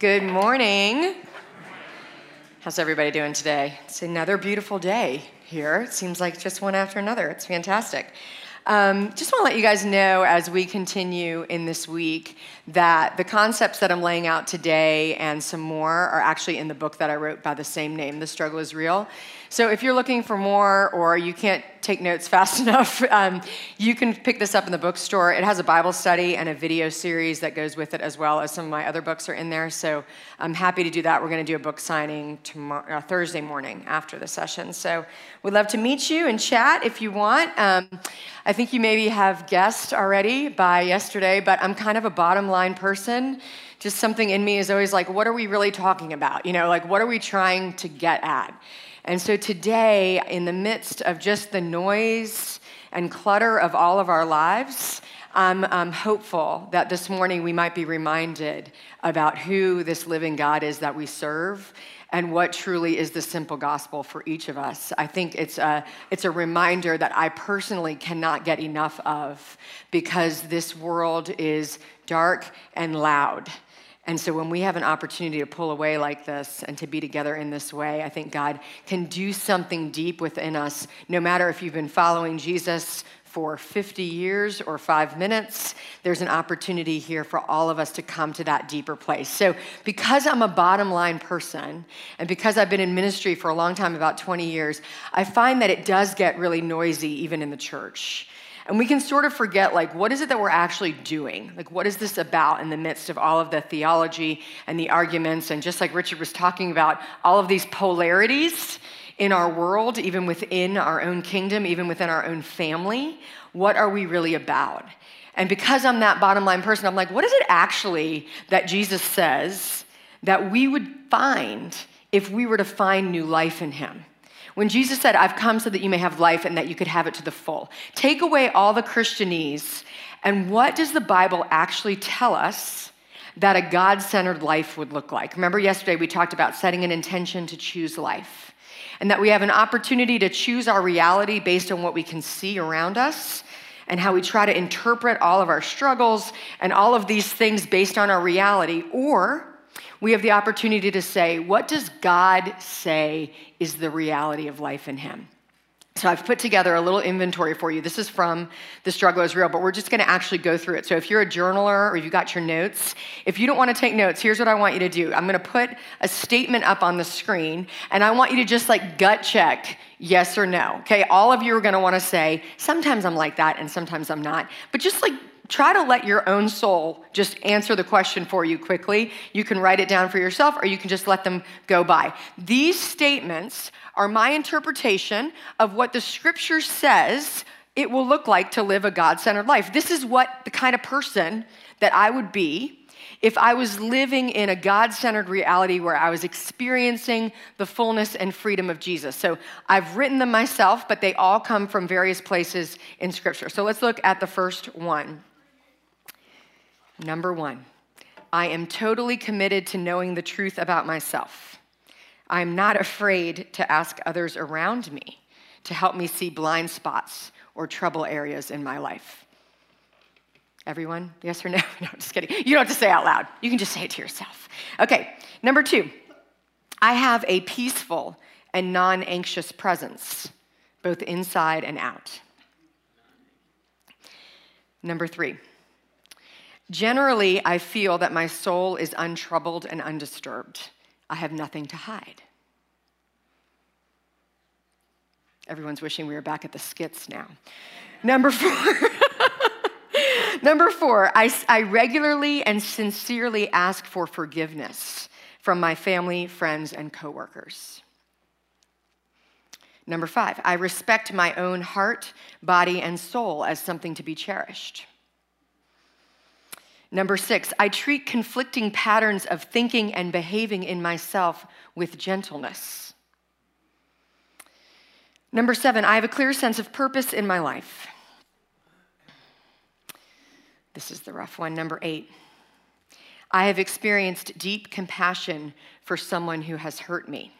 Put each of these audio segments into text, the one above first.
Good morning. How's everybody doing today? It's another beautiful day here. It seems like just one after another. It's fantastic. Um, just want to let you guys know as we continue in this week that the concepts that I'm laying out today and some more are actually in the book that I wrote by the same name, The Struggle is Real. So if you're looking for more or you can't take notes fast enough, um, you can pick this up in the bookstore. It has a Bible study and a video series that goes with it, as well as some of my other books are in there. So I'm happy to do that. We're going to do a book signing tomorrow, uh, Thursday morning after the session. So we'd love to meet you and chat if you want. Um, I think you maybe have guessed already by yesterday, but I'm kind of a bottom line person just something in me is always like, what are we really talking about? You know, like, what are we trying to get at? And so today, in the midst of just the noise and clutter of all of our lives, I'm, I'm, hopeful that this morning we might be reminded about who this living God is that we serve and what truly is the simple gospel for each of us. I think it's a, it's a reminder that I personally cannot get enough of because this world is dark and loud. And so when we have an opportunity to pull away like this and to be together in this way, I think God can do something deep within us, no matter if you've been following Jesus for 50 years or five minutes, there's an opportunity here for all of us to come to that deeper place. So, because I'm a bottom line person, and because I've been in ministry for a long time, about 20 years, I find that it does get really noisy even in the church. And we can sort of forget, like, what is it that we're actually doing? Like, what is this about in the midst of all of the theology and the arguments? And just like Richard was talking about, all of these polarities in our world, even within our own kingdom, even within our own family, what are we really about? And because I'm that bottom line person, I'm like, what is it actually that Jesus says that we would find if we were to find new life in him? When Jesus said, I've come so that you may have life and that you could have it to the full, take away all the Christianese, and what does the Bible actually tell us that a God centered life would look like? Remember, yesterday we talked about setting an intention to choose life, and that we have an opportunity to choose our reality based on what we can see around us and how we try to interpret all of our struggles and all of these things based on our reality, or we have the opportunity to say, what does God say is the reality of life in Him? So I've put together a little inventory for you. This is from The Struggle is Real, but we're just going to actually go through it. So if you're a journaler or you've got your notes, if you don't want to take notes, here's what I want you to do. I'm going to put a statement up on the screen, and I want you to just like gut check yes or no. Okay, all of you are going to want to say, sometimes I'm like that and sometimes I'm not. But just like try to let your own soul just answer the question for you quickly. You can write it down for yourself or you can just let them go by. These statements are my interpretation of what the scripture says it will look like to live a God centered life. This is what the kind of person that I would be if I was living in a God centered reality where I was experiencing the fullness and freedom of Jesus. So I've written them myself, but they all come from various places in Scripture. So let's look at the first one. Number one, I am totally committed to knowing the truth about myself. I'm not afraid to ask others around me to help me see blind spots or trouble areas in my life. Everyone, yes or no? No, just kidding. You don't have to say out loud. You can just say it to yourself. Okay, number two, I have a peaceful and non anxious presence, both inside and out. Number three, Generally, I feel that my soul is untroubled and undisturbed. I have nothing to hide. Everyone's wishing we were back at the skits now. Number four. Number four, I, I regularly and sincerely ask for forgiveness from my family, friends, and coworkers. Number five, I respect my own heart, body, and soul as something to be cherished. Number six, I treat conflicting patterns of thinking and behaving in myself with gentleness. Number seven, I have a clear sense of purpose in my life. This is the rough one. Number eight, I have experienced deep compassion for someone who has hurt me.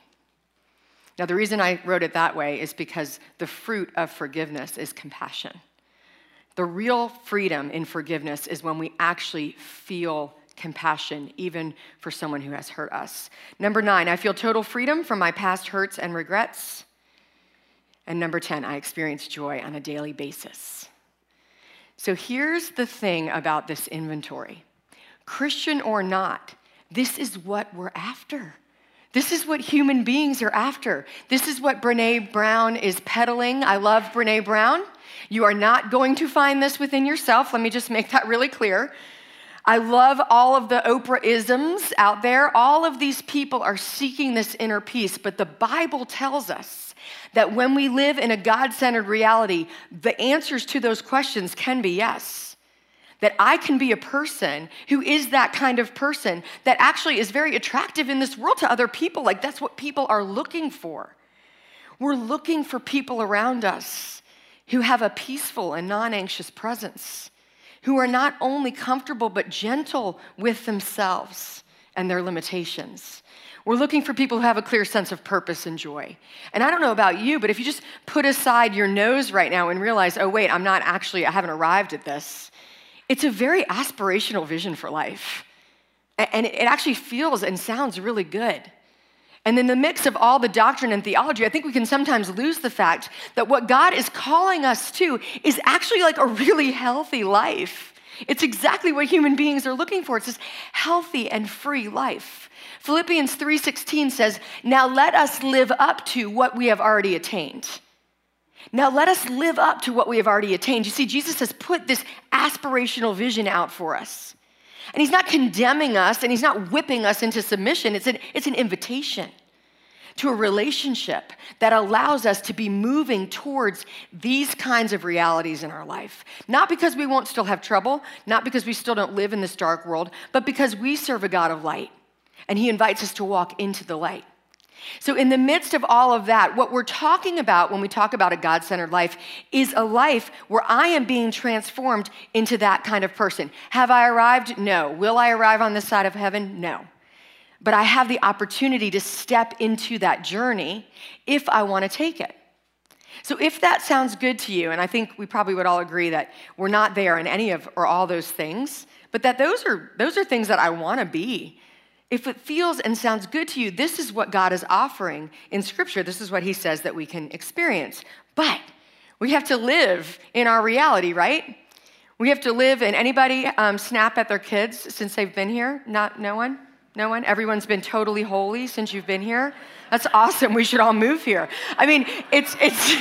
Now, the reason I wrote it that way is because the fruit of forgiveness is compassion. The real freedom in forgiveness is when we actually feel compassion, even for someone who has hurt us. Number nine, I feel total freedom from my past hurts and regrets. And number 10, I experience joy on a daily basis. So here's the thing about this inventory Christian or not, this is what we're after. This is what human beings are after. This is what Brene Brown is peddling. I love Brene Brown. You are not going to find this within yourself. Let me just make that really clear. I love all of the Oprah isms out there. All of these people are seeking this inner peace, but the Bible tells us that when we live in a God centered reality, the answers to those questions can be yes that I can be a person who is that kind of person that actually is very attractive in this world to other people. Like that's what people are looking for. We're looking for people around us who have a peaceful and non anxious presence, who are not only comfortable but gentle with themselves and their limitations. We're looking for people who have a clear sense of purpose and joy. And I don't know about you, but if you just put aside your nose right now and realize, oh, wait, I'm not actually, I haven't arrived at this, it's a very aspirational vision for life. And it actually feels and sounds really good. And in the mix of all the doctrine and theology, I think we can sometimes lose the fact that what God is calling us to is actually like a really healthy life. It's exactly what human beings are looking for. It's this healthy and free life. Philippians 3:16 says, "Now let us live up to what we have already attained." Now let us live up to what we have already attained. You see, Jesus has put this aspirational vision out for us. And he's not condemning us and he's not whipping us into submission. It's an, it's an invitation to a relationship that allows us to be moving towards these kinds of realities in our life. Not because we won't still have trouble, not because we still don't live in this dark world, but because we serve a God of light and he invites us to walk into the light. So, in the midst of all of that, what we're talking about when we talk about a God centered life is a life where I am being transformed into that kind of person. Have I arrived? No. Will I arrive on this side of heaven? No. But I have the opportunity to step into that journey if I want to take it. So, if that sounds good to you, and I think we probably would all agree that we're not there in any of or all those things, but that those are, those are things that I want to be if it feels and sounds good to you, this is what God is offering in Scripture. This is what He says that we can experience. But we have to live in our reality, right? We have to live in anybody um, snap at their kids since they've been here? Not no one? No one? Everyone's been totally holy since you've been here? That's awesome. We should all move here. I mean, it's it's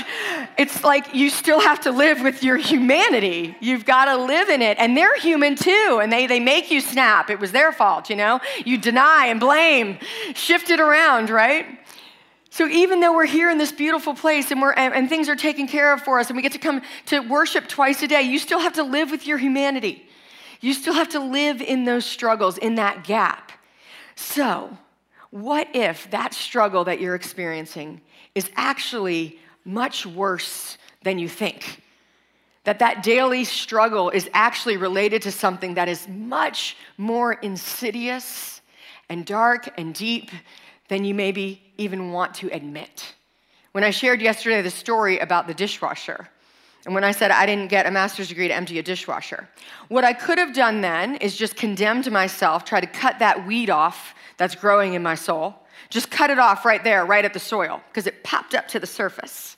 it's like you still have to live with your humanity. You've got to live in it. And they're human too. And they they make you snap. It was their fault, you know? You deny and blame, shift it around, right? So even though we're here in this beautiful place and, we're, and, and things are taken care of for us and we get to come to worship twice a day, you still have to live with your humanity. You still have to live in those struggles, in that gap. So, what if that struggle that you're experiencing is actually much worse than you think? That that daily struggle is actually related to something that is much more insidious and dark and deep than you maybe even want to admit. When I shared yesterday the story about the dishwasher, and when I said I didn't get a master's degree to empty a dishwasher, what I could have done then is just condemned myself, try to cut that weed off that's growing in my soul. Just cut it off right there, right at the soil, because it popped up to the surface.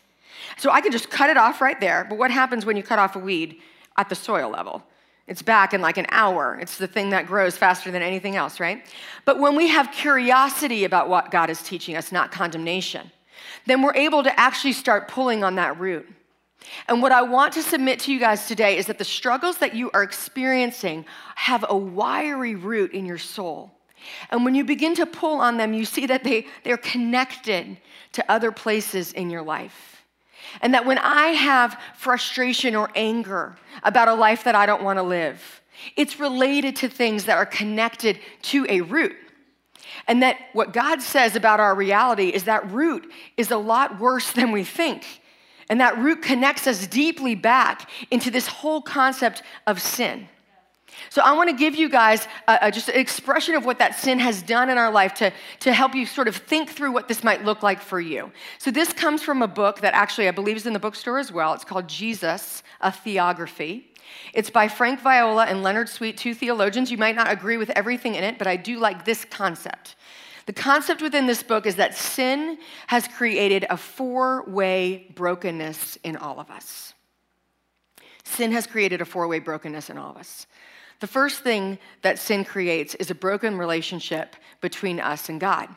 So I can just cut it off right there. But what happens when you cut off a weed at the soil level? It's back in like an hour. It's the thing that grows faster than anything else, right? But when we have curiosity about what God is teaching us, not condemnation, then we're able to actually start pulling on that root. And what I want to submit to you guys today is that the struggles that you are experiencing have a wiry root in your soul. And when you begin to pull on them, you see that they, they're connected to other places in your life. And that when I have frustration or anger about a life that I don't want to live, it's related to things that are connected to a root. And that what God says about our reality is that root is a lot worse than we think. And that root connects us deeply back into this whole concept of sin. So I want to give you guys a, a, just an expression of what that sin has done in our life to, to help you sort of think through what this might look like for you. So this comes from a book that actually I believe is in the bookstore as well. It's called Jesus, a Theography. It's by Frank Viola and Leonard Sweet, two theologians. You might not agree with everything in it, but I do like this concept. The concept within this book is that sin has created a four way brokenness in all of us. Sin has created a four way brokenness in all of us. The first thing that sin creates is a broken relationship between us and God.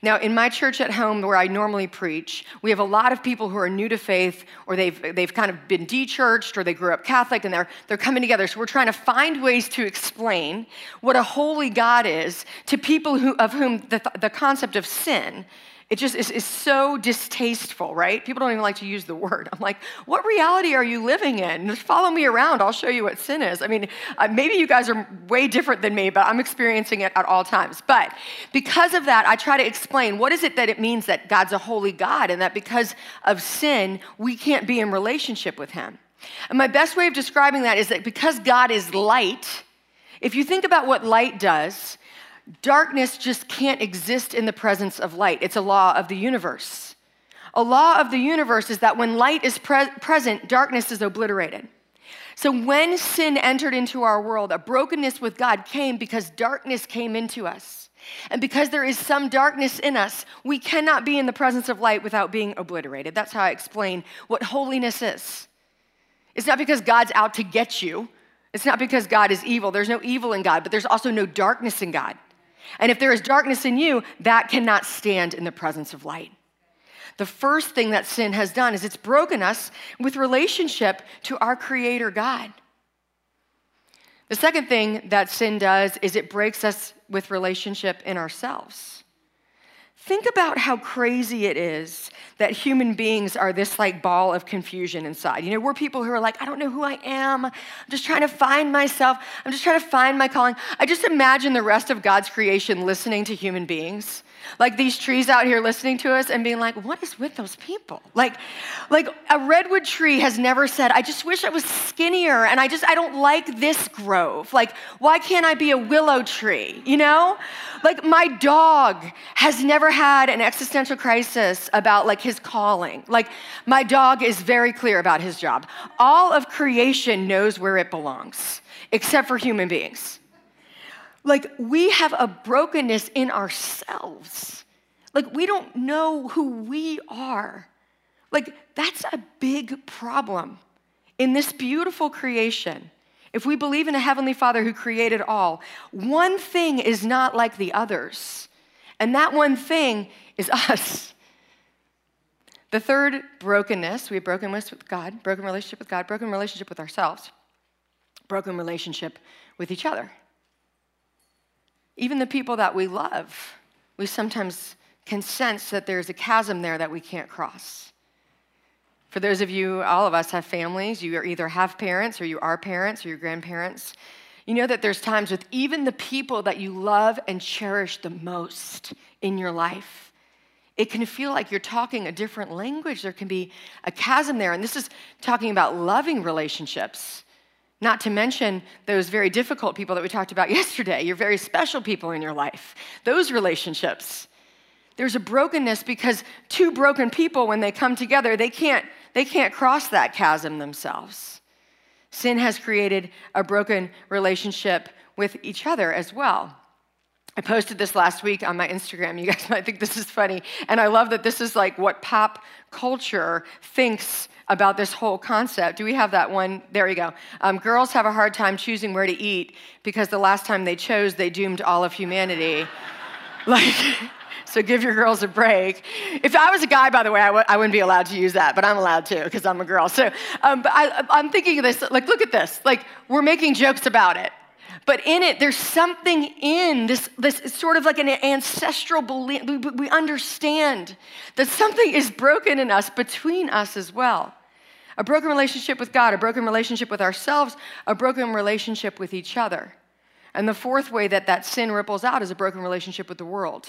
Now, in my church at home where I normally preach, we have a lot of people who are new to faith or they've, they've kind of been de-churched or they grew up Catholic and they're, they're coming together. So we're trying to find ways to explain what a holy God is to people who, of whom the, the concept of sin it just is, is, so distasteful, right? People don't even like to use the word. I'm like, what reality are you living in? Just follow me around. I'll show you what sin is. I mean, uh, maybe you guys are way different than me, but I'm experiencing it at all times. But because of that, I try to explain what is it that it means that God's a holy God and that because of sin, we can't be in relationship with Him. And my best way of describing that is that because God is light, if you think about what light does, darkness just can't exist in the presence of light. It's a law of the universe. A law of the universe is that when light is pre- present, darkness is obliterated. So when sin entered into our world, a brokenness with God came because darkness came into us. And because there is some darkness in us, we cannot be in the presence of light without being obliterated. That's how I explain what holiness is. It's not because God's out to get you. It's not because God is evil. There's no evil in God, but there's also no darkness in God. And if there is darkness in you, that cannot stand in the presence of light. The first thing that sin has done is it's broken us with relationship to our Creator God. The second thing that sin does is it breaks us with relationship in ourselves. Think about how crazy it is that human beings are this like ball of confusion inside. You know, we're people who are like, I don't know who I am. I'm just trying to find myself. I'm just trying to find my calling. I just imagine the rest of God's creation listening to human beings like these trees out here listening to us and being like, what is with those people? Like, like a redwood tree has never said, I just wish I was skinnier and I just, I don't like this grove. Like, why can't I be a willow tree? You know? Like, my dog has never had an existential crisis about like his calling. Like, my dog is very clear about his job. All of creation knows where it belongs, except for human beings. Like, we have a brokenness in ourselves. Like, we don't know who we are. Like, that's a big problem in this beautiful creation. If we believe in a Heavenly Father who created all, one thing is not like the others. And that one thing is us. The third brokenness, we have brokenness with God, broken relationship with God, broken relationship with ourselves, broken relationship with each other. Even the people that we love, we sometimes can sense that there's a chasm there that we can't cross. For those of you, all of us have families. You either have parents, or you are parents, or your grandparents. You know that there's times with even the people that you love and cherish the most in your life. It can feel like you're talking a different language. There can be a chasm there. And this is talking about loving relationships. Not to mention those very difficult people that we talked about yesterday, your very special people in your life, those relationships. There's a brokenness because two broken people, when they come together, they can't, they can't cross that chasm themselves. Sin has created a broken relationship with each other as well. I posted this last week on my Instagram. You guys might think this is funny. And I love that this is like what pop culture thinks about this whole concept. Do we have that one? There you go. Um, girls have a hard time choosing where to eat because the last time they chose, they doomed all of humanity. like, so give your girls a break. If I was a guy, by the way, I w- I wouldn't be allowed to use that, but I'm allowed to because I'm a girl. So, um, but I, I'm thinking of this, like, look at this. Like, we're making jokes about it. But in it, there's something in this, this sort of like an ancestral belief. We, we understand that something is broken in us between us as well. A broken relationship with God, a broken relationship with ourselves, a broken relationship with each other. And the fourth way that that sin ripples out is a broken relationship with the world.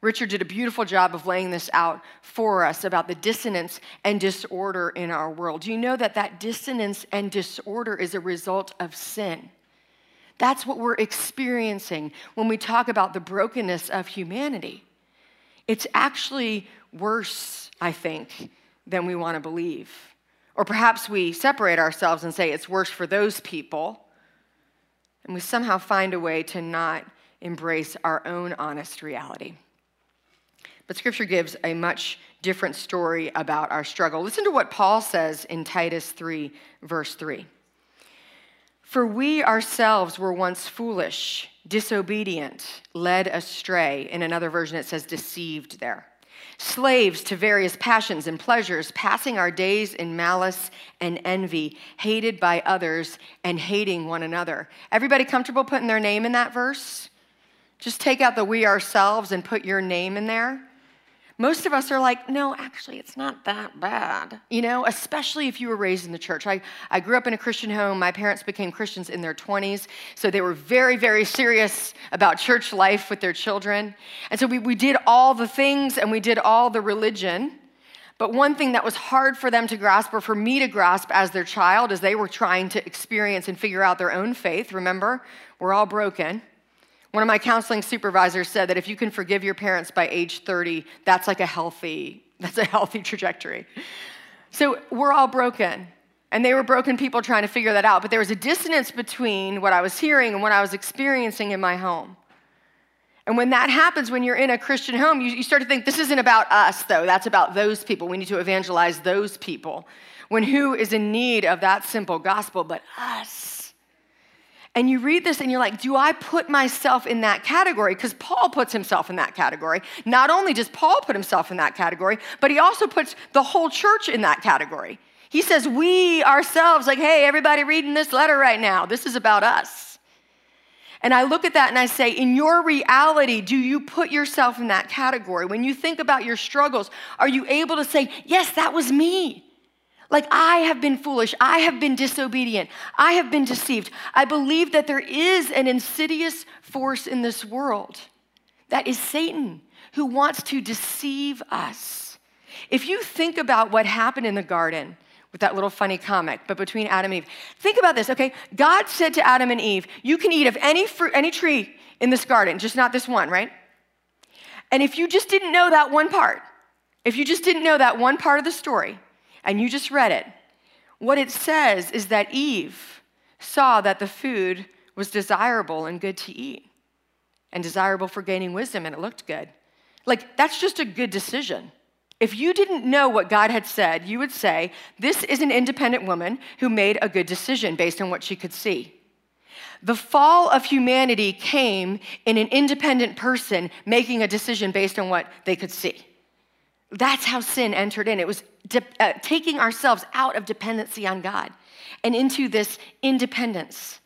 Richard did a beautiful job of laying this out for us about the dissonance and disorder in our world. Do you know that that dissonance and disorder is a result of sin? That's what we're experiencing when we talk about the brokenness of humanity. It's actually worse, I think, than we want to believe. Or perhaps we separate ourselves and say it's worse for those people. And we somehow find a way to not embrace our own honest reality. But scripture gives a much different story about our struggle. Listen to what Paul says in Titus 3, verse 3. For we ourselves were once foolish, disobedient, led astray. In another version, it says deceived there. Slaves to various passions and pleasures, passing our days in malice and envy, hated by others and hating one another. Everybody comfortable putting their name in that verse? Just take out the we ourselves and put your name in there. Most of us are like, no, actually, it's not that bad. You know, especially if you were raised in the church. I, I grew up in a Christian home. My parents became Christians in their 20s, so they were very, very serious about church life with their children. And so we, we did all the things and we did all the religion. But one thing that was hard for them to grasp, or for me to grasp as their child, as they were trying to experience and figure out their own faith, remember, we're all broken one of my counseling supervisors said that if you can forgive your parents by age 30, that's like a healthy, that's a healthy trajectory. So we're all broken. And they were broken people trying to figure that out. But there was a dissonance between what I was hearing and what I was experiencing in my home. And when that happens, when you're in a Christian home, you, you, start to think, this isn't about us, though. That's about those people. We need to evangelize those people. When who is in need of that simple gospel but us? And you read this and you're like, do I put myself in that category? Because Paul puts himself in that category. Not only does Paul put himself in that category, but he also puts the whole church in that category. He says, we ourselves, like, hey, everybody reading this letter right now, this is about us. And I look at that and I say, in your reality, do you put yourself in that category? When you think about your struggles, are you able to say, yes, that was me? Like, I have been foolish. I have been disobedient. I have been deceived. I believe that there is an insidious force in this world that is Satan who wants to deceive us. If you think about what happened in the garden, with that little funny comic, but between Adam and Eve. Think about this, okay? God said to Adam and Eve, You can eat of any fruit, any tree in this garden, just not this one, right? And if you just didn't know that one part, if you just didn't know that one part of the story, and you just read it. What it says is that Eve saw that the food was desirable and good to eat, and desirable for gaining wisdom, and it looked good. Like, that's just a good decision. If you didn't know what God had said, you would say, This is an independent woman who made a good decision based on what she could see. The fall of humanity came in an independent person making a decision based on what they could see. That's how sin entered in. It was de- uh, taking ourselves out of dependency on God and into this independence.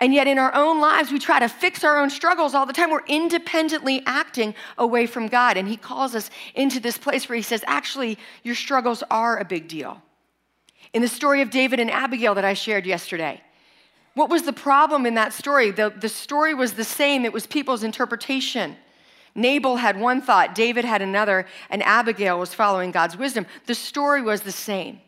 And yet, in our own lives, we try to fix our own struggles all the time. We're independently acting away from God. And He calls us into this place where He says, actually, your struggles are a big deal. In the story of David and Abigail that I shared yesterday, what was the problem in that story? The, the story was the same, it was people's interpretation. Nabal had one thought, David had another, and Abigail was following God's wisdom. The story was the same.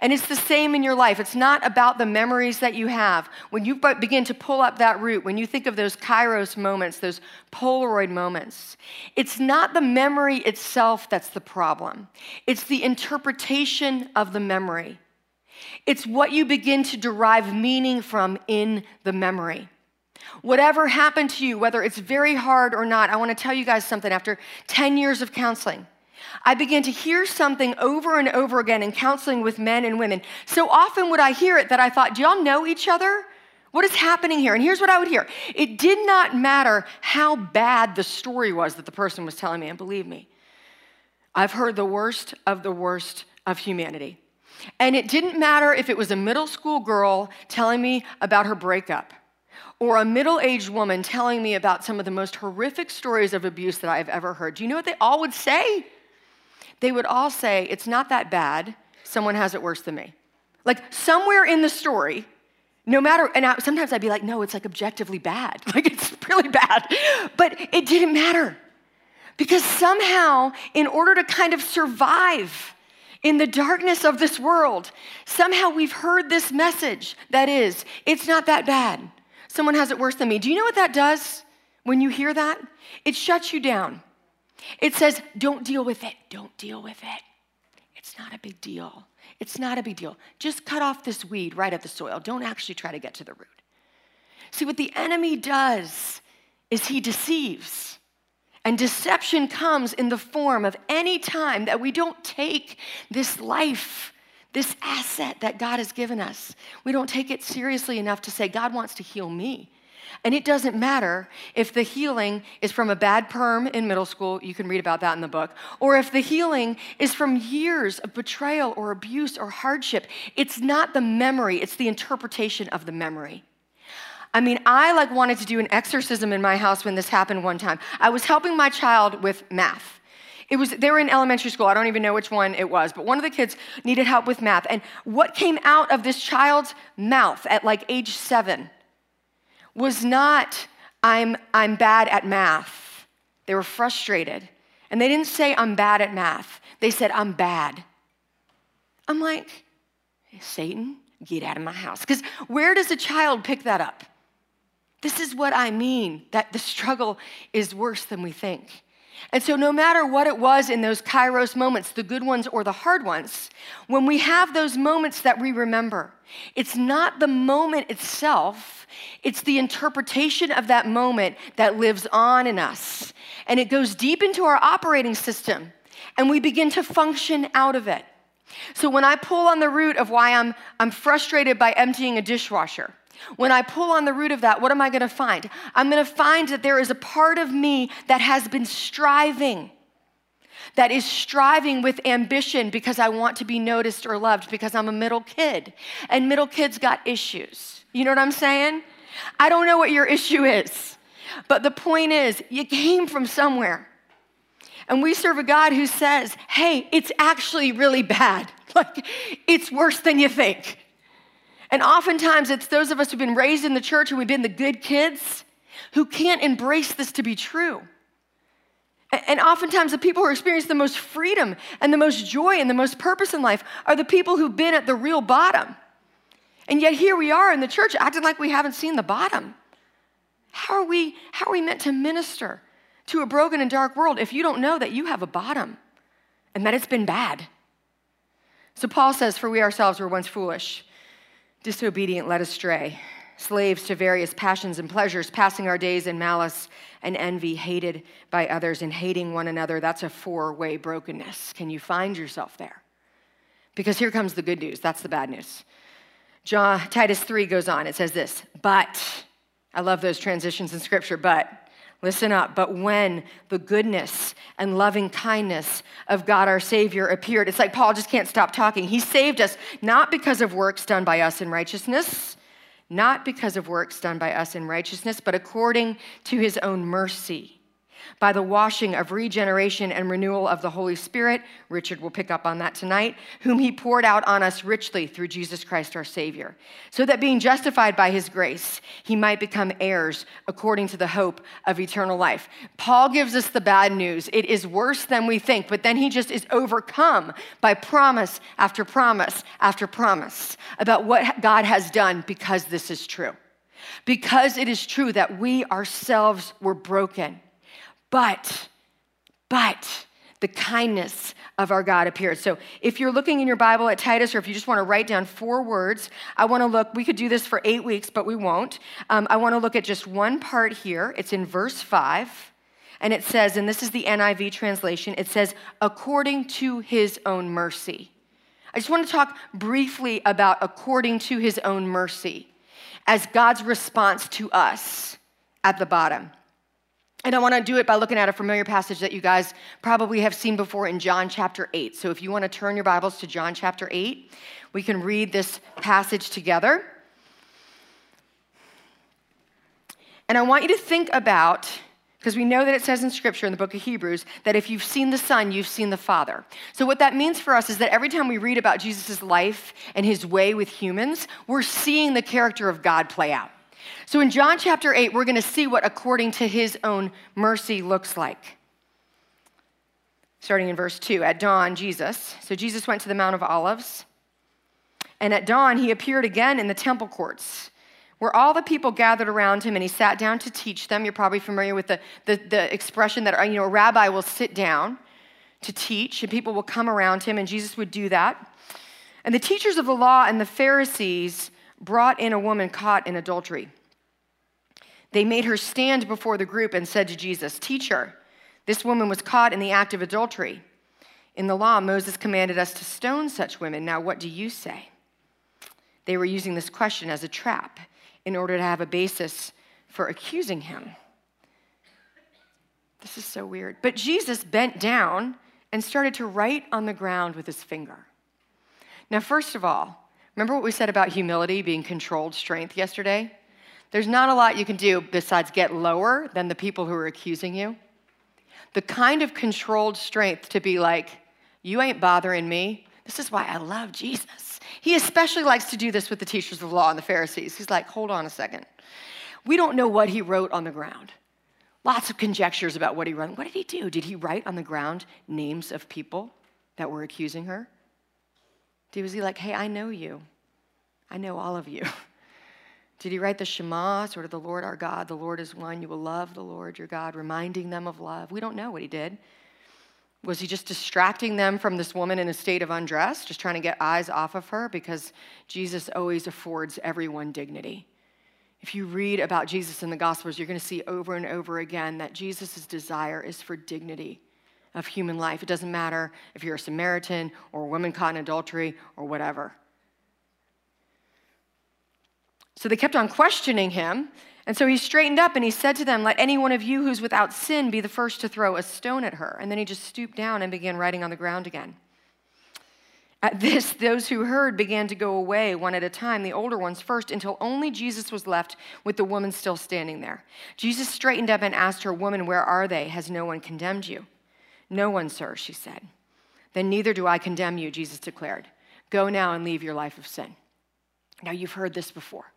And it's the same in your life. It's not about the memories that you have. When you begin to pull up that root, when you think of those kairos moments, those Polaroid moments, it's not the memory itself that's the problem. It's the interpretation of the memory. It's what you begin to derive meaning from in the memory. Whatever happened to you, whether it's very hard or not, I want to tell you guys something. After 10 years of counseling, I began to hear something over and over again in counseling with men and women. So often would I hear it that I thought, do y'all know each other? What is happening here? And here's what I would hear it did not matter how bad the story was that the person was telling me, and believe me, I've heard the worst of the worst of humanity. And it didn't matter if it was a middle school girl telling me about her breakup or a middle aged woman telling me about some of the most horrific stories of abuse that I've ever heard, do you know what they all would say? They would all say, It's not that bad. Someone has it worse than me. Like somewhere in the story, no matter, and I, sometimes I'd be like, No, it's like objectively bad. Like it's really bad. But it didn't matter. Because somehow, in order to kind of survive, in the darkness of this world, somehow we've heard this message that is, it's not that bad someone has it worse than me. Do you know what that does when you hear that? It shuts you down. It says, don't deal with it, don't deal with it. It's not a big deal. It's not a big deal. Just cut off this weed right at the soil. Don't actually try to get to the root. See, what the enemy does is he deceives. And deception comes in the form of any time that we don't take this life, this asset that God has given us, we don't take it seriously enough to say, God wants to heal me. And it doesn't matter if the healing is from a bad perm in middle school, you can read about that in the book, or if the healing is from years of betrayal or abuse or hardship. It's not the memory, it's the interpretation of the memory. I mean, I like wanted to do an exorcism in my house when this happened one time. I was helping my child with math. It was they were in elementary school. I don't even know which one it was, but one of the kids needed help with math. And what came out of this child's mouth at like age 7 was not I'm I'm bad at math. They were frustrated. And they didn't say I'm bad at math. They said I'm bad. I'm like, Satan, get out of my house. Because where does a child pick that up? This is what I mean that the struggle is worse than we think. And so, no matter what it was in those kairos moments, the good ones or the hard ones, when we have those moments that we remember, it's not the moment itself, it's the interpretation of that moment that lives on in us. And it goes deep into our operating system, and we begin to function out of it. So, when I pull on the root of why I'm, I'm frustrated by emptying a dishwasher, when I pull on the root of that, what am I going to find? I'm going to find that there is a part of me that has been striving, that is striving with ambition because I want to be noticed or loved because I'm a middle kid. And middle kids got issues. You know what I'm saying? I don't know what your issue is, but the point is, you came from somewhere. And we serve a God who says, hey, it's actually really bad. Like, it's worse than you think. And oftentimes it's those of us who've been raised in the church and we've been the good kids who can't embrace this to be true. And oftentimes, the people who experience the most freedom and the most joy and the most purpose in life are the people who've been at the real bottom. And yet, here we are in the church acting like we haven't seen the bottom. How are we, how are we meant to minister to a broken and dark world if you don't know that you have a bottom and that it's been bad? So, Paul says, For we ourselves were once foolish disobedient, led astray, slaves to various passions and pleasures, passing our days in malice and envy, hated by others and hating one another. That's a four way brokenness. Can you find yourself there? Because here comes the good news. That's the bad news. John, Titus 3 goes on. It says this, but, I love those transitions in scripture, but, listen up, but when the goodness and loving kindness of God our Savior appeared. It's like Paul just can't stop talking. He saved us not because of works done by us in righteousness, not because of works done by us in righteousness, but according to his own mercy by the washing of regeneration and renewal of the Holy Spirit. Richard will pick up on that tonight, whom he poured out on us richly through Jesus Christ our Savior, so that being justified by his grace, he might become heirs according to the hope of eternal life. Paul gives us the bad news. It is worse than we think, but then he just is overcome by promise after promise after promise about what God has done because this is true. Because it is true that we ourselves were broken but, but, the kindness of our God appeared. So, if you're looking in your Bible at Titus, or if you just want to write down four words, I want to look. We could do this for eight weeks, but we won't. Um, I want to look at just one part here. It's in verse five, and it says, and this is the NIV translation it says, according to his own mercy. I just want to talk briefly about according to his own mercy as God's response to us at the bottom. And I want to do it by looking at a familiar passage that you guys probably have seen before in John chapter 8. So if you want to turn your Bibles to John chapter 8, we can read this passage together. And I want you to think about, because we know that it says in Scripture in the book of Hebrews, that if you've seen the Son, you've seen the Father. So, what that means for us is that every time we read about Jesus' life and his way with humans, we're seeing the character of God play out. So in John chapter 8, we're going to see what according to his own mercy looks like. Starting in verse 2, at dawn, Jesus, so Jesus went to the Mount of Olives, and at dawn he appeared again in the temple courts where all the people gathered around him and he sat down to teach them. You're probably familiar with the, the, the expression that you know, a rabbi will sit down to teach, and people will come around him, and Jesus would do that. And the teachers of the law and the Pharisees brought in a woman caught in adultery. They made her stand before the group and said to Jesus, Teacher, this woman was caught in the act of adultery. In the law, Moses commanded us to stone such women. Now, what do you say? They were using this question as a trap in order to have a basis for accusing him. This is so weird. But Jesus bent down and started to write on the ground with his finger. Now, first of all, remember what we said about humility being controlled strength yesterday? There's not a lot you can do besides get lower than the people who are accusing you. The kind of controlled strength to be like, you ain't bothering me. This is why I love Jesus. He especially likes to do this with the teachers of law and the Pharisees. He's like, hold on a second. We don't know what he wrote on the ground. Lots of conjectures about what he wrote. What did he do? Did he write on the ground names of people that were accusing her? Was he like, hey, I know you. I know all of you. Did he write the Shema, sort of the Lord our God, the Lord is one, you will love the Lord your God, reminding them of love? We don't know what he did. Was he just distracting them from this woman in a state of undress, just trying to get eyes off of her? Because Jesus always affords everyone dignity. If you read about Jesus in the Gospels, you're going to see over and over again that Jesus' desire is for dignity of human life. It doesn't matter if you're a Samaritan or a woman caught in adultery or whatever. So they kept on questioning him. And so he straightened up and he said to them, Let any one of you who's without sin be the first to throw a stone at her. And then he just stooped down and began writing on the ground again. At this, those who heard began to go away one at a time, the older ones first, until only Jesus was left with the woman still standing there. Jesus straightened up and asked her, Woman, where are they? Has no one condemned you? No one, sir, she said. Then neither do I condemn you, Jesus declared. Go now and leave your life of sin. Now, you've heard this before.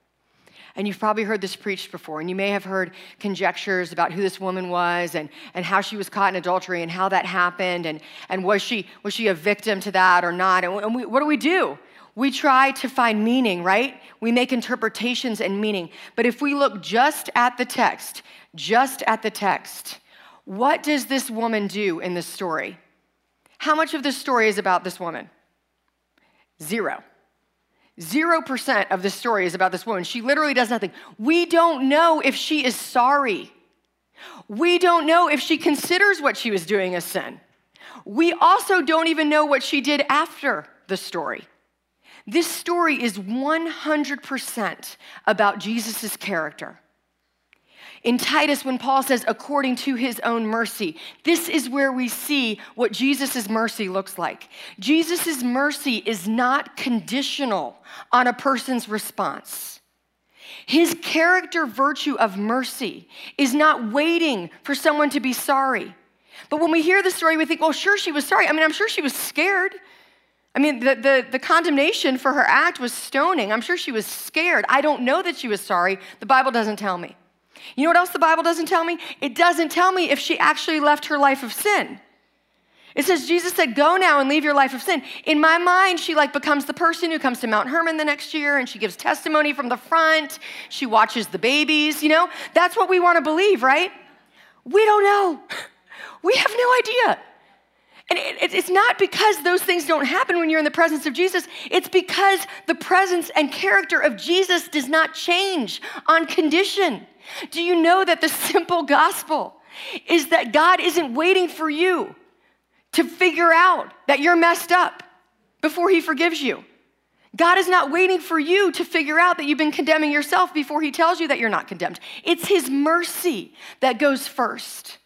And you've probably heard this preached before, and you may have heard conjectures about who this woman was and, and how she was caught in adultery and how that happened, and, and was, she, was she a victim to that or not? And, we, what do we do? We try to find meaning, right? We make interpretations and meaning. But if we look just at the text, just at the text, what does this woman do in this story? How much of this story is about this woman? Zero. 0% of the story is about this woman. She literally does nothing. We don't know if she is sorry. We don't know if she considers what she was doing a sin. We also don't even know what she did after the story. This story is 100% about Jesus' character in Titus, when Paul says, according to his own mercy, this is where we see what Jesus' mercy looks like. Jesus' mercy is not conditional on a person's response. His character virtue of mercy is not waiting for someone to be sorry. But when we hear the story, we think, well, sure, she was sorry. I mean, I'm sure she was scared. I mean, the, the, the, condemnation for her act was stoning. I'm sure she was scared. I don't know that she was sorry. The Bible doesn't tell me. You know what else the Bible doesn't tell me? It doesn't tell me if she actually left her life of sin. It says Jesus said, "Go now and leave your life of sin." In my mind, she like becomes the person who comes to Mount Hermon the next year and she gives testimony from the front. She watches the babies, you know? That's what we want to believe, right? We don't know. We have no idea. And it's not because those things don't happen when you're in the presence of Jesus. It's because the presence and character of Jesus does not change on condition. Do you know that the simple gospel is that God isn't waiting for you to figure out that you're messed up before He forgives you? God is not waiting for you to figure out that you've been condemning yourself before He tells you that you're not condemned. It's His mercy that goes first.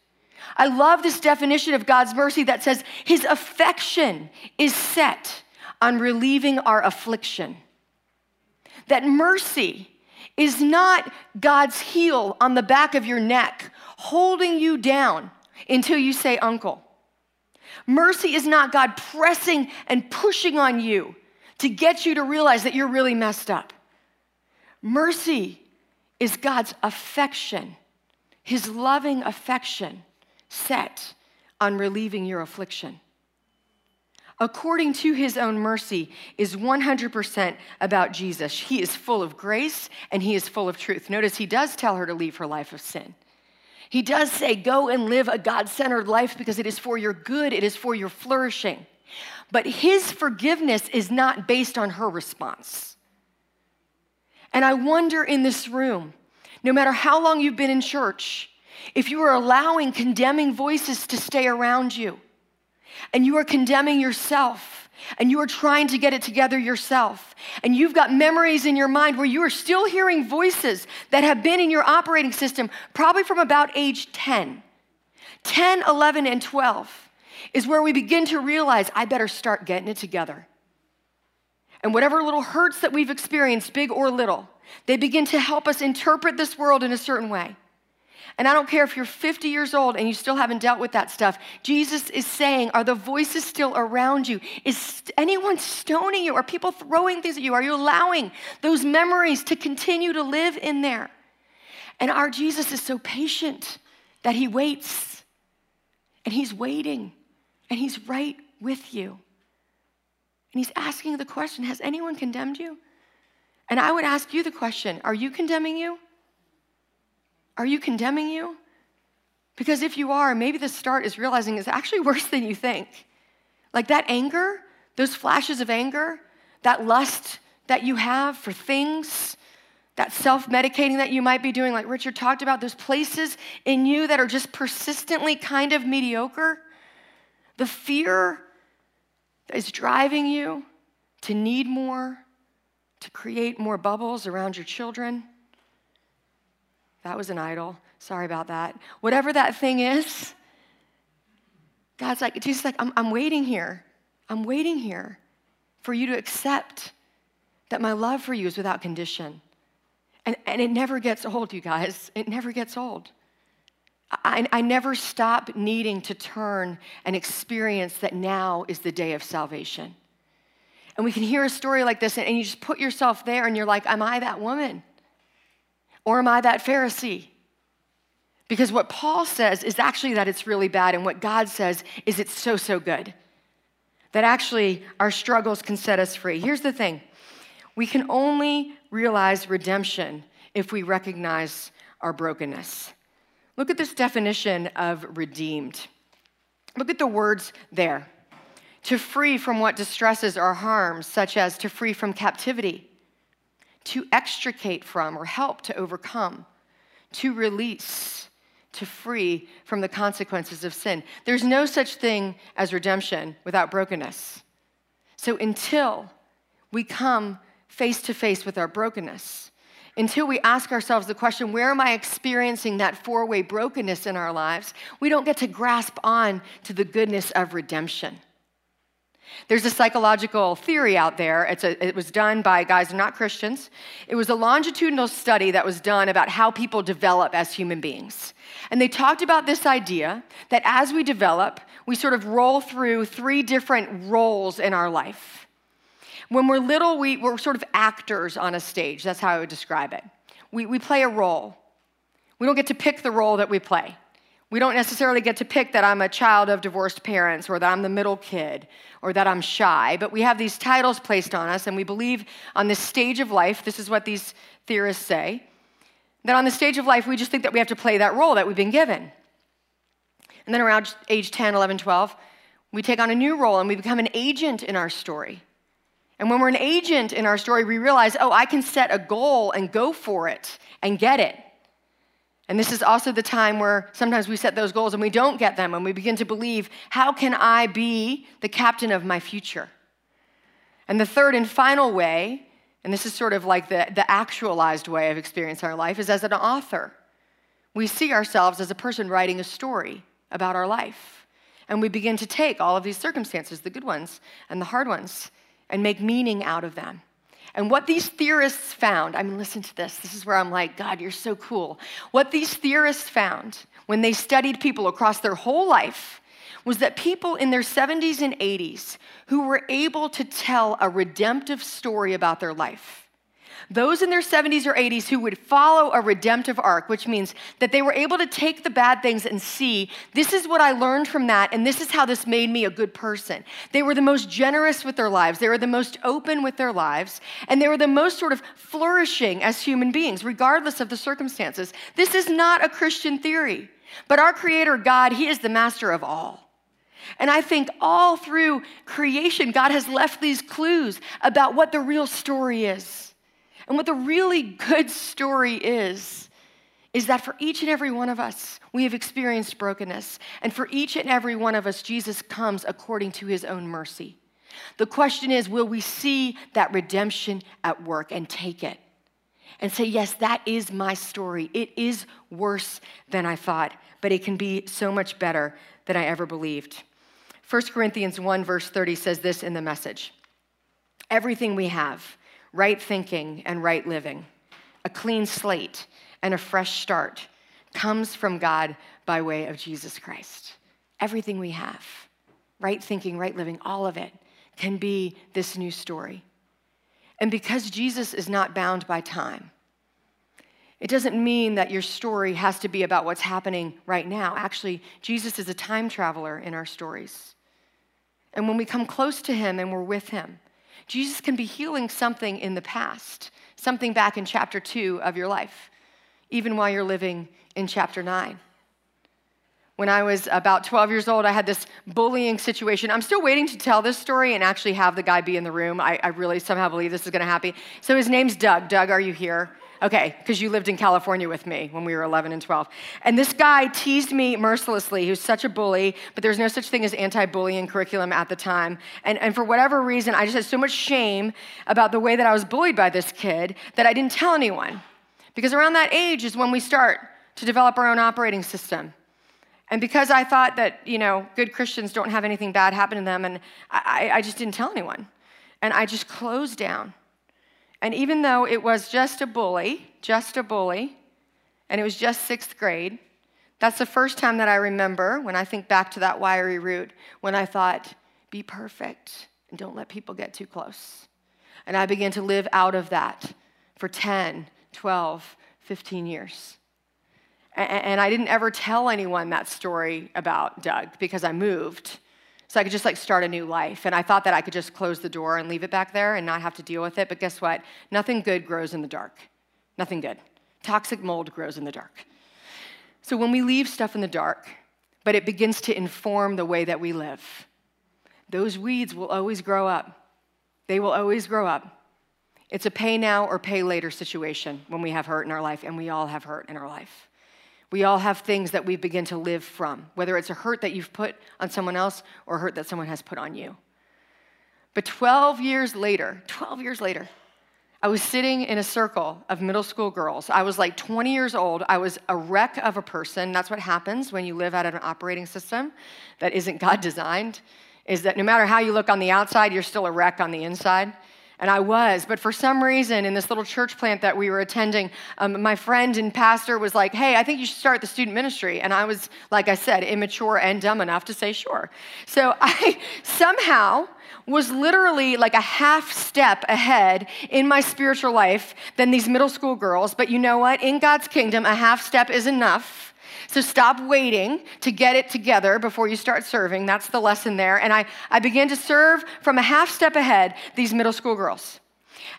I love this definition of God's mercy that says His affection is set on relieving our affliction. That mercy is not God's heel on the back of your neck holding you down until you say, Uncle. Mercy is not God pressing and pushing on you to get you to realize that you're really messed up. Mercy is God's affection, His loving affection set on relieving your affliction according to his own mercy, is 100% about Jesus. He is full of grace and he is full of truth. Notice he does tell her to leave her life of sin. He does say, go and live a God centered life because it is for your good, it is for your flourishing. But his forgiveness is not based on her response. And I wonder in this room, no matter how long you've been in church, if you are allowing condemning voices to stay around you and you are condemning yourself and you are trying to get it together yourself, and you've got memories in your mind where you are still hearing voices that have been in your operating system probably from about age 10. 10, 11, and 12 is where we begin to realize I better start getting it together. And whatever little hurts that we've experienced, big or little, they begin to help us interpret this world in a certain way. And I don't care if you're 50 years old and you still haven't dealt with that stuff. Jesus is saying, Are the voices still around you? Is anyone stoning you? Are people throwing things at you? Are you allowing those memories to continue to live in there? And our Jesus is so patient that he waits and he's waiting and he's right with you. And he's asking the question Has anyone condemned you? And I would ask you the question Are you condemning you? Are you condemning you? Because if you are, maybe the start is realizing it's actually worse than you think. Like that anger, those flashes of anger, that lust that you have for things, that self medicating that you might be doing, like Richard talked about, those places in you that are just persistently kind of mediocre, the fear that is driving you to need more, to create more bubbles around your children that was an idol. Sorry about that. Whatever that thing is, God's like, Jesus like, I'm, I'm waiting here. I'm waiting here for you to accept that my love for you is without condition. And, and it never gets old, you guys. It never gets old. I, I never stop needing to turn and experience that now is the day of salvation. And we can hear a story like this, and you just put yourself there, and you're like, Am I that woman? Or am I that Pharisee? Because what Paul says is actually that it's really bad, and what God says is it's so, so good. That actually our struggles can set us free. Here's the thing we can only realize redemption if we recognize our brokenness. Look at this definition of redeemed. Look at the words there to free from what distresses or harms, such as to free from captivity to extricate from or help to overcome, to release, to free from the consequences of sin. There's no such thing as redemption without brokenness. So until we come face to face with our brokenness, until we ask ourselves the question, where am I experiencing that four way brokenness in our lives? We don't get to grasp on to the goodness of redemption. There's a psychological theory out there. A, it was done by guys are not Christians. It was a longitudinal study that was done about how people develop as human beings. And they talked about this idea that as we develop, we sort of roll through three different roles in our life. When we're little, we, we're sort of actors on a stage. That's how I would describe it. We, we play a role. We don't get to pick the role that we play. We don't necessarily get to pick that I'm a child of divorced parents or that I'm the middle kid or that I'm shy, but we have these titles placed on us, and we believe on this stage of life, this is what these theorists say, that on the stage of life, we just think that we have to play that role that we've been given. And then around age 10, 11, 12, we take on a new role and we become an agent in our story. And when we're an agent in our story, we realize, oh, I can set a goal and go for it and get it. And this is also the time where sometimes we set those goals and we don't get them, and we begin to believe, how can I be the captain of my future? And the third and final way, and this is sort of like the, the actualized way of experiencing our life, is as an author. We see ourselves as a person writing a story about our life. And we begin to take all of these circumstances, the good ones and the hard ones, and make meaning out of them. And what these theorists found, I mean, listen to this. This is where I'm like, God, you're so cool. What these theorists found when they studied people across their whole life was that people in their 70s and 80s who were able to tell a redemptive story about their life those in their 70s or 80s who would follow a redemptive arc, which means that they were able to take the bad things and see, this is what I learned from that, and this is how this made me a good person. They were the most generous with their lives, they were the most open with their lives, and they were the most sort of flourishing as human beings, regardless of the circumstances. This is not a Christian theory. But our Creator God, He is the master of all. And I think all through creation, God has left these clues about what the real story is. And what the really good story is, is that for each and every one of us, we have experienced brokenness. And for each and every one of us, Jesus comes according to his own mercy. The question is will we see that redemption at work and take it? And say, yes, that is my story. It is worse than I thought, but it can be so much better than I ever believed. 1 Corinthians 1, verse 30 says this in the message Everything we have, right thinking and right living, a clean slate and a fresh start, comes from God by way of Jesus Christ. Everything we have, right thinking, right living, all of it can be this new story. And because Jesus is not bound by time, it doesn't mean that your story has to be about what's happening right now. Actually, Jesus is a time traveler in our stories. And when we come close to Him and we're with Him, Jesus can be healing something in the past, something back in chapter two of your life, even while you're living in chapter nine. When I was about 12 years old, I had this bullying situation. I'm still waiting to tell this story and actually have the guy be in the room. I, I really somehow believe this is gonna happen. So his name's Doug. Doug, are you here? Okay, because you lived in California with me when we were 11 and 12. And this guy teased me mercilessly. He was such a bully, but there's no such thing as anti bullying curriculum at the time. And, and for whatever reason, I just had so much shame about the way that I was bullied by this kid that I didn't tell anyone. Because around that age is when we start to develop our own operating system. And because I thought that, you know, good Christians don't have anything bad happen to them, and I, I just didn't tell anyone. And I just closed down. And even though it was just a bully, just a bully, and it was just sixth grade, that's the first time that I remember when I think back to that wiry root when I thought, be perfect and don't let people get too close. And I began to live out of that for 10, 12, 15 years. And I didn't ever tell anyone that story about Doug because I moved. So I could just like start a new life. And I thought that I could just close the door and leave it back there and not have to deal with it. But guess what? Nothing good grows in the dark. Nothing good. Toxic mold grows in the dark. So when we leave stuff in the dark, but it begins to inform the way that we live, those weeds will always grow up. They will always grow up. It's a pay now or pay later situation when we have hurt in our life, and we all have hurt in our life. We all have things that we begin to live from, whether it's a hurt that you've put on someone else or a hurt that someone has put on you. But 12 years later, 12 years later, I was sitting in a circle of middle school girls. I was like 20 years old. I was a wreck of a person. That's what happens when you live out of an operating system that isn't God designed, is that no matter how you look on the outside, you're still a wreck on the inside. And I was, but for some reason, in this little church plant that we were attending, um, my friend and pastor was like, Hey, I think you should start the student ministry. And I was, like I said, immature and dumb enough to say, Sure. So I somehow was literally like a half step ahead in my spiritual life than these middle school girls. But you know what? In God's kingdom, a half step is enough. So stop waiting to get it together before you start serving. That's the lesson there. And I, I began to serve from a half step ahead these middle school girls.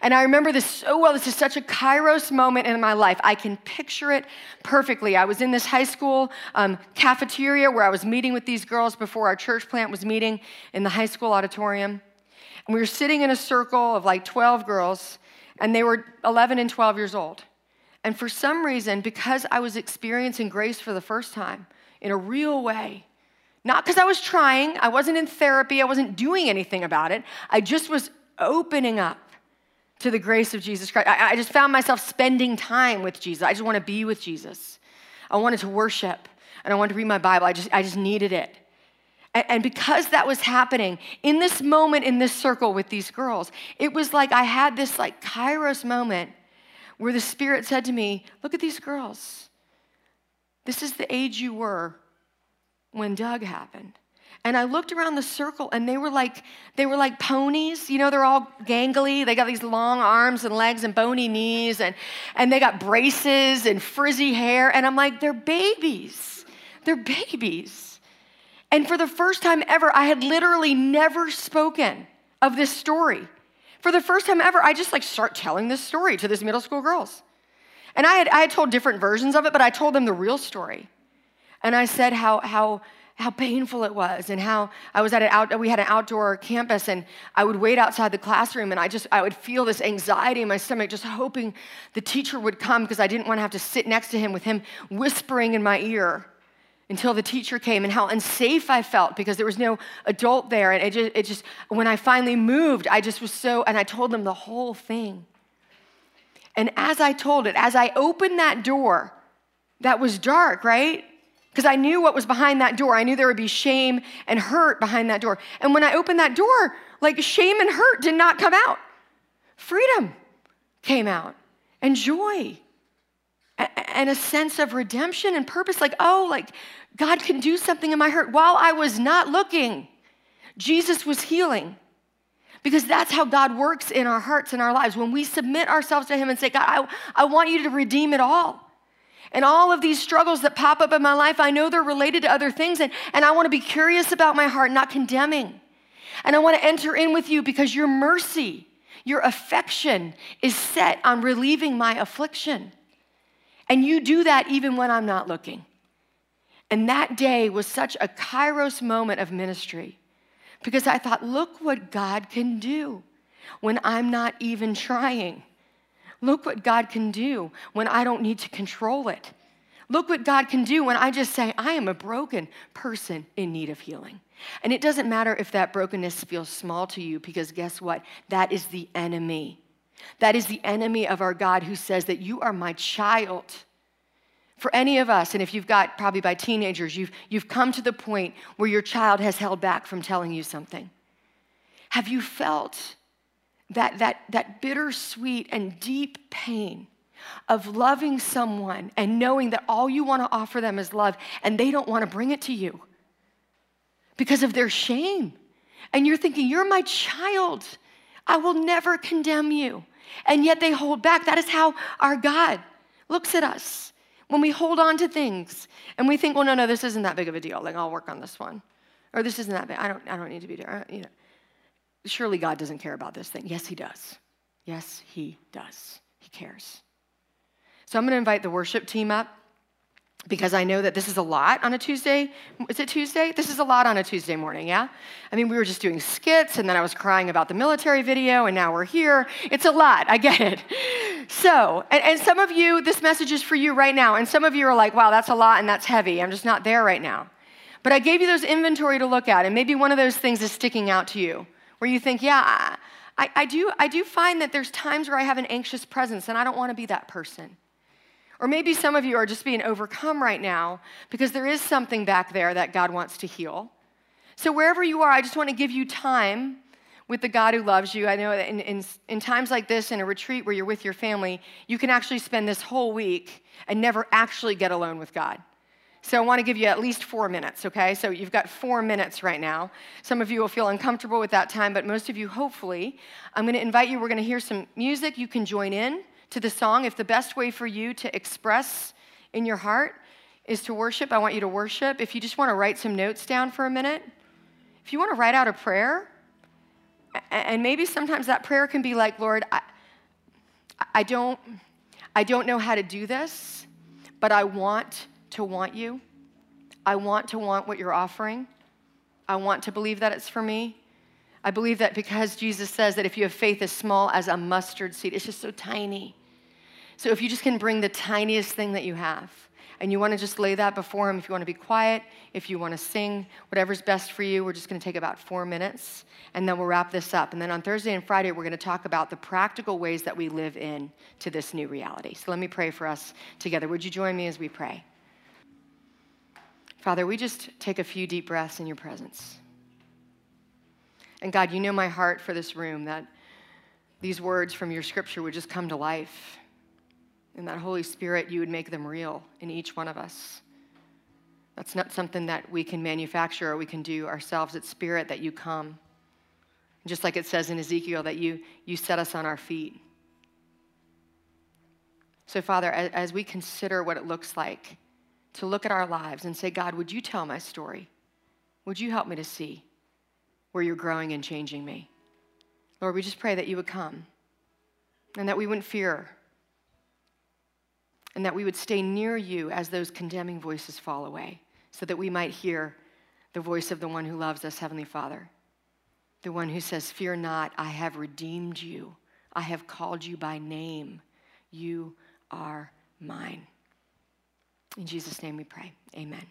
And I remember this so well. This is such a kairos moment in my life. I can picture it perfectly. I was in this high school um, cafeteria where I was meeting with these girls before our church plant was meeting in the high school auditorium. And we were sitting in a circle of like 12 girls, and they were 11 and 12 years old. And for some reason, because I was experiencing grace for the first time in a real way, not because I was trying, I wasn't in therapy, I wasn't doing anything about it, I just was opening up to the grace of Jesus Christ. I, I just found myself spending time with Jesus. I just want to be with Jesus. I wanted to worship and I wanted to read my Bible. I just, I just needed it. And, and because that was happening in this moment in this circle with these girls, it was like I had this like kairos moment where the Spirit said to me, Look at these girls. This is the age you were when Doug happened. And I looked around the circle and they were like they were like ponies. You know, they're all gangly. They got these long arms and legs and bony knees and and they got braces and frizzy hair and I'm like they're babies. They're babies. And for the first time ever I had literally never spoken of this story. For the first time ever, I just like start telling this story to these middle school girls. And I had, I had told different versions of it, but I told them the real story And I said how, how, how painful it was and how I was at an out, we had an outdoor campus and I would wait outside the classroom and I just, I would feel this anxiety in my stomach, just hoping the teacher would come because I didn't want to have to sit next to him with him whispering in my ear until the teacher came and how unsafe I felt because there was no adult there. And it just, it just, when I finally moved, I just was so, and I told them the whole thing. And as I told it, as I opened that door that was dark, right? Because I knew what was behind that door. I knew there would be shame and hurt behind that door. And when I opened that door, like shame and hurt did not come out. Freedom came out and joy and a sense of redemption and purpose like, oh, like God can do something in my hurt. While I was not looking, Jesus was healing. Because that's how God works in our hearts and our lives. When we submit ourselves to Him and say, God, I, I want you to redeem it all. And all of these struggles that pop up in my life, I know they're related to other things, and, and I want to be curious about my heart, not condemning. And I want to enter in with you because your mercy, your affection is set on relieving my affliction. And you do that even when I'm not looking. And that day was such a kairos moment of ministry because I thought, look what God can do when I'm not even trying. Look what God can do when I don't need to control it. Look what God can do when I just say, I am a broken person in need of healing. And it doesn't matter if that brokenness feels small to you, because guess what? That is the enemy. That is the enemy of our God who says that you are my child. For any of us, and if you've got probably by teenagers, you've, you've come to the point where your child has held back from telling you something. Have you felt that, that, that bittersweet and deep pain of loving someone and knowing that all you want to offer them is love and they don't want to bring it to you because of their shame. And you're thinking, You're my child. I will never condemn you. And yet they hold back. That is how our God looks at us. When we hold on to things and we think, well, no, no, this isn't that big of a deal. Like, I'll work on this one. Or this isn't that big. I don't, I don't need to be there. You know surely God doesn't care about this thing. Yes, He does. Yes, He does. He cares. So I'm going to invite the worship team up because I know that this is a lot on a Tuesday. Is it Tuesday? This is a lot on a Tuesday morning, yeah? I mean, we were just doing skits and then I was crying about the military video and now we're here. It's a lot, I get it. So, and, and some of you, this message is for you right now. And some of you are like, wow, that's a lot and that's heavy. I'm just not there right now. But I gave you those inventory to look at, and maybe one of those things is sticking out to you where you think, yeah, I, I, do, I do find that there's times where I have an anxious presence and I don't want to be that person. Or maybe some of you are just being overcome right now because there is something back there that God wants to heal. So, wherever you are, I just want to give you time with the God who loves you. I know that in, in, in, times like this, in a retreat where you're with your family, you can actually spend this whole week and never actually get alone with God. So I want to give you at least four minutes, okay? So you've got four minutes right now. Some of you will feel uncomfortable with that time, but most of you, hopefully, I'm going to invite you. We're going to hear some music. You can join in to the song. If the best way for you to express in your heart is to worship, I want you to worship. If you just want to write some notes down for a minute, if you want to write out a prayer, and maybe sometimes that prayer can be like, Lord, I, I don't, I don't know how to do this, but I want to want you. I want to want what you're offering. I want to believe that it's for me. I believe that because Jesus says that if you have faith as small as a mustard seed, it's just so tiny. So if you just can bring the tiniest thing that you have, and you want to just lay that before Him, if you want to be quiet, if you want to sing, whatever's best for you, we're just going to take about four minutes, and then we'll wrap this up. And then on Thursday and Friday, we're going to talk about the practical ways that we live in to this new reality. So let me pray for us together. Would you join me as we pray? Father, we just take a few deep breaths in your presence. And God, you know my heart for this room that these words from your scripture would just come to life. And that Holy Spirit, you would make them real in each one of us. That's not something that we can manufacture or we can do ourselves. It's spirit that you come. Just like it says in Ezekiel, that you, you set us on our feet. So, Father, as, as we consider what it looks like to look at our lives and say, God, would you tell my story? Would you help me to see where you're growing and changing me? Lord, we just pray that you would come and that we wouldn't fear and that we would stay near you as those condemning voices fall away. so that we might hear the voice of the one who loves us, Heavenly Father, the one who says, Fear not, I have redeemed you, I have called you by name, you are mine. In Jesus' name we pray. Amen.